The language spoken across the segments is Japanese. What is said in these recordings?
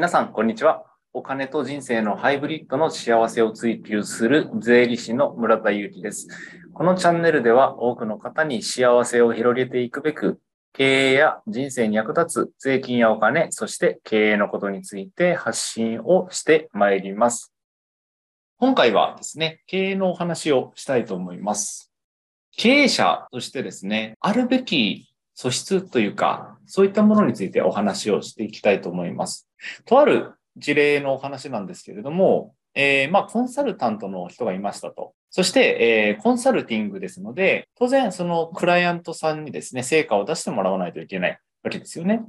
皆さん、こんにちは。お金と人生のハイブリッドの幸せを追求する税理士の村田祐樹です。このチャンネルでは多くの方に幸せを広げていくべく、経営や人生に役立つ税金やお金、そして経営のことについて発信をしてまいります。今回はですね、経営のお話をしたいと思います。経営者としてですね、あるべき素質というか、そういったものについてお話をしていきたいと思います。とある事例のお話なんですけれども、えー、まあ、コンサルタントの人がいましたと。そして、えー、コンサルティングですので、当然、そのクライアントさんにですね、成果を出してもらわないといけないわけですよね。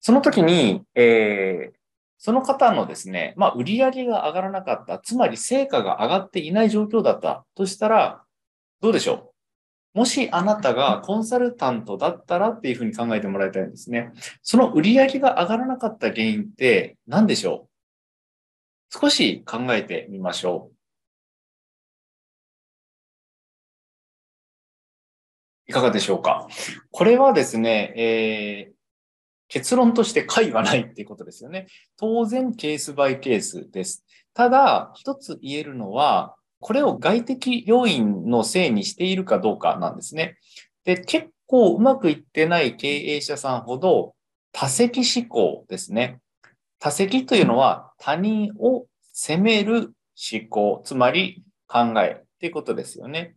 その時に、えー、その方のですね、まあ、売り上げが上がらなかった、つまり成果が上がっていない状況だったとしたら、どうでしょう？もしあなたがコンサルタントだったらっていうふうに考えてもらいたいんですね。その売り上げが上がらなかった原因って何でしょう？少し考えてみましょう。いかがでしょうか？これはですね、えー、結論として解はないっていうことですよね。当然ケースバイケースです。ただ、一つ言えるのは、これを外的要因のせいにしているかどうかなんですね。で、結構うまくいってない経営者さんほど多責思考ですね。多責というのは他人を責める思考、つまり考えっていうことですよね。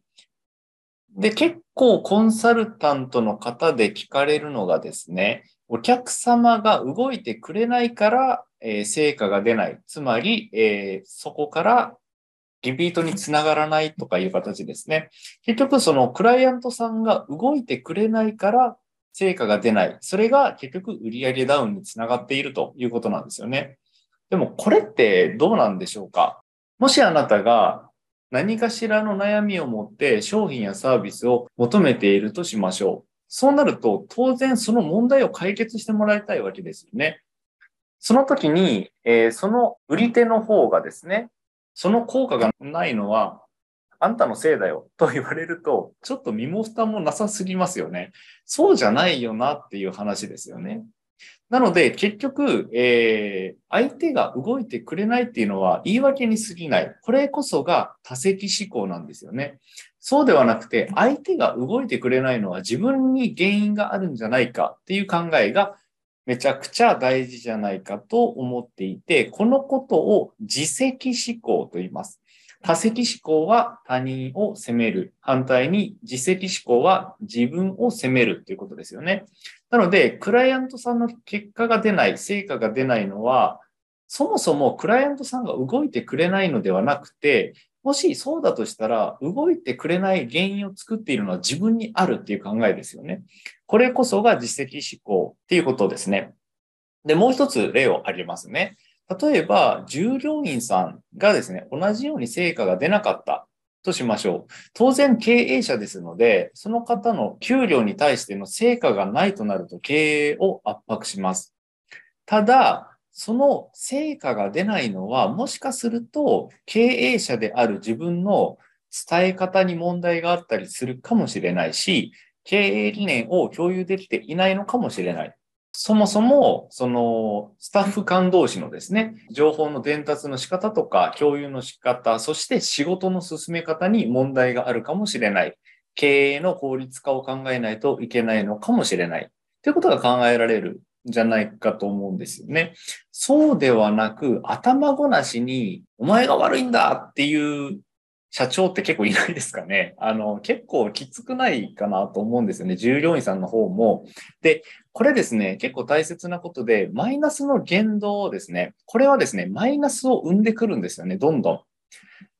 で、結構コンサルタントの方で聞かれるのがですね、お客様が動いてくれないから、えー、成果が出ない。つまり、えー、そこからリピートにつながらないとかいう形ですね。結局そのクライアントさんが動いてくれないから成果が出ない。それが結局売上ダウンにつながっているということなんですよね。でもこれってどうなんでしょうか？もしあなたが何かしらの悩みを持って商品やサービスを求めているとしましょう。そうなると当然その問題を解決してもらいたいわけですよね。その時に、えー、その売り手の方がですね、その効果がないのは、あんたのせいだよと言われると、ちょっと身も蓋もなさすぎますよね。そうじゃないよなっていう話ですよね。なので、結局、えー、相手が動いてくれないっていうのは言い訳に過ぎない。これこそが多責思考なんですよね。そうではなくて、相手が動いてくれないのは自分に原因があるんじゃないかっていう考えがめちゃくちゃ大事じゃないかと思っていて、このことを自責思考と言います。多責思考は他人を責める。反対に自責思考は自分を責めるということですよね。なので、クライアントさんの結果が出ない、成果が出ないのは、そもそもクライアントさんが動いてくれないのではなくて、もしそうだとしたら、動いてくれない原因を作っているのは自分にあるっていう考えですよね。これこそが実績思考っていうことですね。で、もう一つ例を挙げますね。例えば、従業員さんがですね、同じように成果が出なかったとしましょう。当然経営者ですので、その方の給料に対しての成果がないとなると経営を圧迫します。ただ、その成果が出ないのは、もしかすると経営者である自分の伝え方に問題があったりするかもしれないし、経営理念を共有できていないのかもしれない。そもそも、その、スタッフ間同士のですね、情報の伝達の仕方とか、共有の仕方、そして仕事の進め方に問題があるかもしれない。経営の効率化を考えないといけないのかもしれない。ということが考えられるじゃないかと思うんですよね。そうではなく、頭ごなしに、お前が悪いんだっていう社長って結構いないですかね。あの、結構きつくないかなと思うんですよね。従業員さんの方も。で、これですね、結構大切なことで、マイナスの言動をですね、これはですね、マイナスを生んでくるんですよね、どんどん。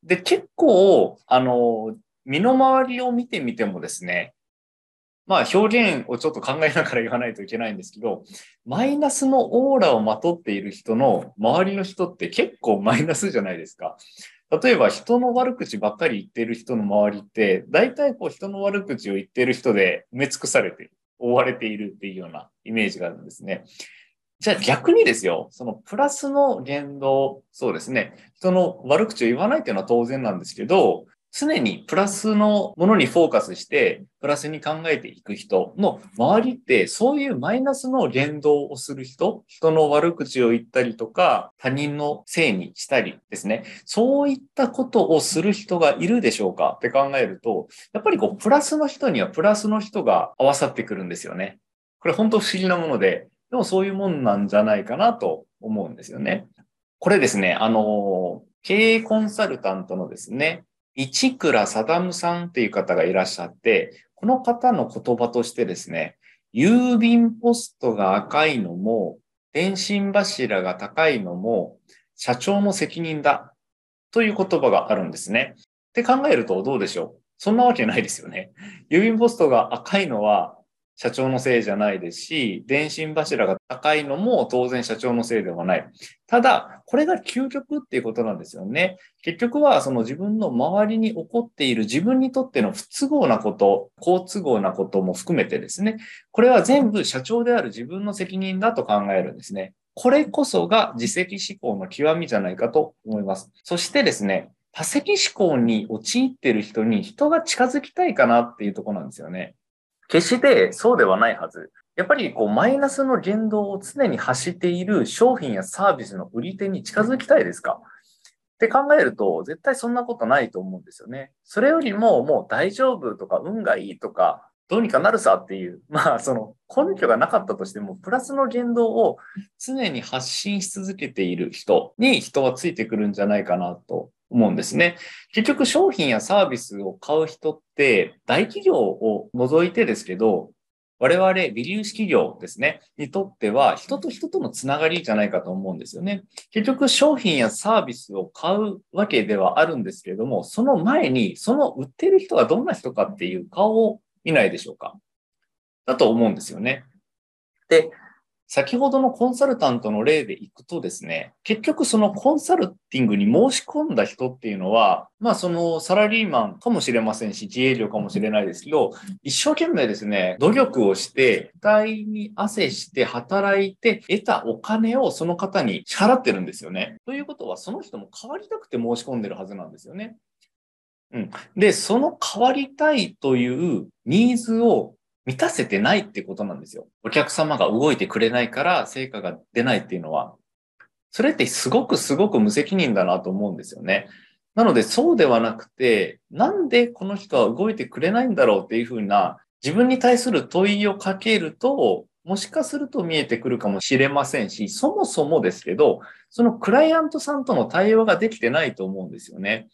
で、結構、あの、身の回りを見てみてもですね、まあ表現をちょっと考えながら言わないといけないんですけど、マイナスのオーラをまとっている人の周りの人って結構マイナスじゃないですか。例えば人の悪口ばっかり言ってる人の周りって、大体こう人の悪口を言ってる人で埋め尽くされて覆われているっていうようなイメージがあるんですね。じゃあ逆にですよ、そのプラスの言動、そうですね、人の悪口を言わないっていうのは当然なんですけど、常にプラスのものにフォーカスして、プラスに考えていく人の周りって、そういうマイナスの言動をする人、人の悪口を言ったりとか、他人のせいにしたりですね、そういったことをする人がいるでしょうか？って考えると、やっぱりこう、プラスの人にはプラスの人が合わさってくるんですよね。これ本当不思議なもので、でもそういうもんなんじゃないかなと思うんですよね。これですね、あの、経営コンサルタントのですね、市倉貞さんっていう方がいらっしゃって、この方の言葉としてですね、郵便ポストが赤いのも、電信柱が高いのも、社長の責任だという言葉があるんですね。って考えるとどうでしょう？そんなわけないですよね。郵便ポストが赤いのは社長のせいじゃないですし、電信柱が高いのも当然社長のせいではない。ただ、これが究極っていうことなんですよね。結局はその自分の周りに起こっている自分にとっての不都合なこと、好都合なことも含めてですね、これは全部社長である自分の責任だと考えるんですね。これこそが自責思考の極みじゃないかと思います。そしてですね、多責思考に陥っている人に人が近づきたいかなっていうところなんですよね。決してそうではないはず。やっぱりこうマイナスの言動を常に発している商品やサービスの売り手に近づきたいですか？って考えると絶対そんなことないと思うんですよね。それよりももう大丈夫とか運がいいとかどうにかなるさっていう、まあその根拠がなかったとしてもプラスの言動を常に発信し続けている人に人はついてくるんじゃないかなと思うんですね。結局商品やサービスを買う人って大企業を除いてですけど、我々、微粒子企業ですね、にとっては人と人とのつながりじゃないかと思うんですよね。結局商品やサービスを買うわけではあるんですけれども、その前にその売ってる人がどんな人かっていう顔を見ないでしょうか。だと思うんですよね。で、先ほどのコンサルタントの例でいくとですね、結局そのコンサルティングに申し込んだ人っていうのは、まあそのサラリーマンかもしれませんし、自営業かもしれないですけど、一生懸命ですね、努力をして、額に汗して働いて得たお金をその方に支払ってるんですよね。ということは、その人も変わりたくて申し込んでるはずなんですよね。うん。で、その変わりたいというニーズを満たせてないってことなんですよ。お客様が動いてくれないから成果が出ないっていうのは、それってすごくすごく無責任だなと思うんですよね。なのでそうではなくて、なんでこの人は動いてくれないんだろうっていうふうな自分に対する問いをかけると、もしかすると見えてくるかもしれませんし、そもそもですけど、そのクライアントさんとの対話ができてないと思うんですよね。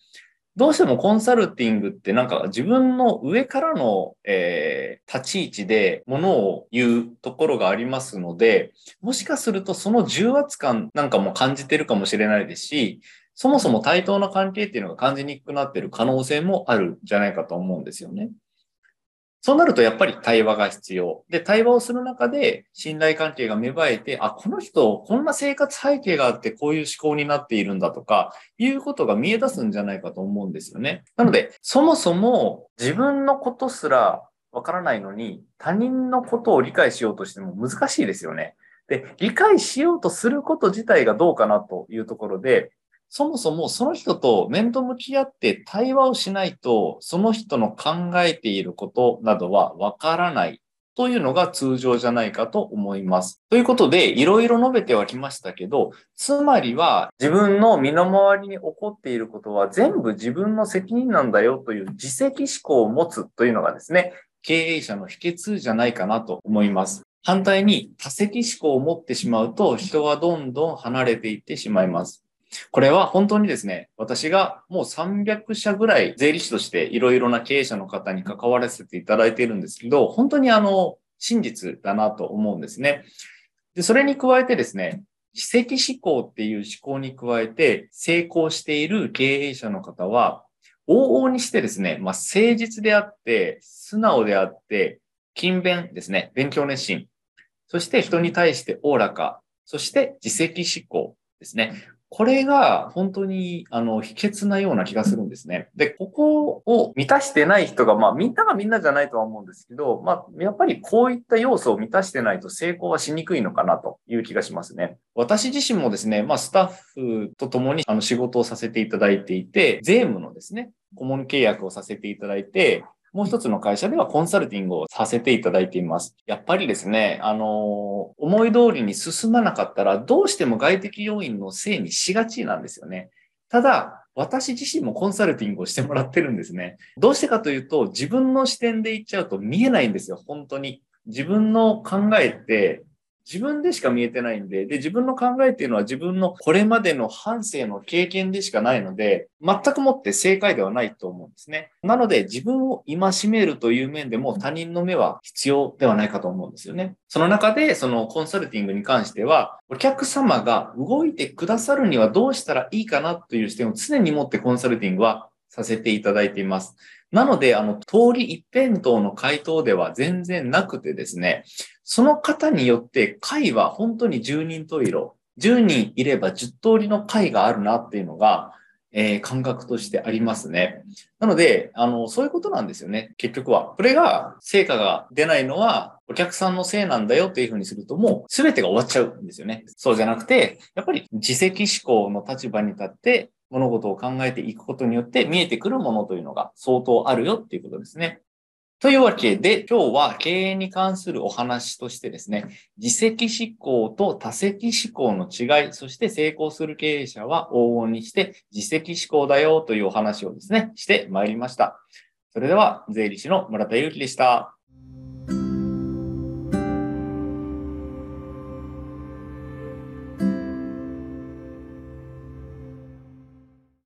どうしてもコンサルティングってなんか自分の上からの、えー、立ち位置でものを言うところがありますので、もしかするとその重圧感なんかも感じてるかもしれないですし、そもそも対等な関係っていうのが感じにくくなってる可能性もあるんじゃないかと思うんですよね。そうなるとやっぱり対話が必要。で、対話をする中で信頼関係が芽生えて、あ、この人、こんな生活背景があってこういう思考になっているんだとか、いうことが見え出すんじゃないかと思うんですよね。なので、そもそも自分のことすらわからないのに、他人のことを理解しようとしても難しいですよね。で、理解しようとすること自体がどうかなというところで、そもそもその人と面と向き合って対話をしないと、その人の考えていることなどはわからないというのが通常じゃないかと思います。ということで、いろいろ述べてはきましたけど、つまりは自分の身の回りに起こっていることは全部自分の責任なんだよという自責思考を持つというのがですね、経営者の秘訣じゃないかなと思います。反対に多責思考を持ってしまうと人はどんどん離れていってしまいます。これは本当にですね、私がもう300社ぐらい税理士としていろいろな経営者の方に関わらせていただいているんですけど、本当にあの、真実だなと思うんですね。で、それに加えてですね、自責思考っていう思考に加えて成功している経営者の方は、往々にしてですね、まあ、誠実であって、素直であって、勤勉ですね、勉強熱心、そして人に対しておおらか、そして自責思考ですね。これが本当にあの秘訣なような気がするんですね。で、ここを満たしてない人が、まあみんながみんなじゃないとは思うんですけど、まあやっぱりこういった要素を満たしてないと成功はしにくいのかなという気がしますね。私自身もですね、まあスタッフと共にあの仕事をさせていただいていて、税務のですね、顧問契約をさせていただいて、もう一つの会社ではコンサルティングをさせていただいています。やっぱりですね、あの、思い通りに進まなかったら、どうしても外的要因のせいにしがちなんですよね。ただ、私自身もコンサルティングをしてもらってるんですね。どうしてかというと、自分の視点で言っちゃうと見えないんですよ、本当に。自分の考えって自分でしか見えてないんで、で、自分の考えっていうのは自分のこれまでの半生の経験でしかないので、全くもって正解ではないと思うんですね。なので、自分を戒めるという面でも他人の目は必要ではないかと思うんですよね。その中で、そのコンサルティングに関しては、お客様が動いてくださるにはどうしたらいいかなという視点を常に持ってコンサルティングはさせていただいています。なので、あの、通り一辺倒の回答では全然なくてですね、その方によって回は本当に10人十色、10人いれば10通りの回があるなっていうのが、えー、感覚としてありますね。なので、あの、そういうことなんですよね。結局は。これが、成果が出ないのは、お客さんのせいなんだよっていうふうにすると、もう全てが終わっちゃうんですよね。そうじゃなくて、やっぱり自責思考の立場に立って、物事を考えていくことによって見えてくるものというのが相当あるよっていうことですね。というわけで、今日は経営に関するお話としてですね、自責思考と多責思考の違い、そして成功する経営者は往々にして自責思考だよというお話をですね、してまいりました。それでは、税理士の村田祐樹でした。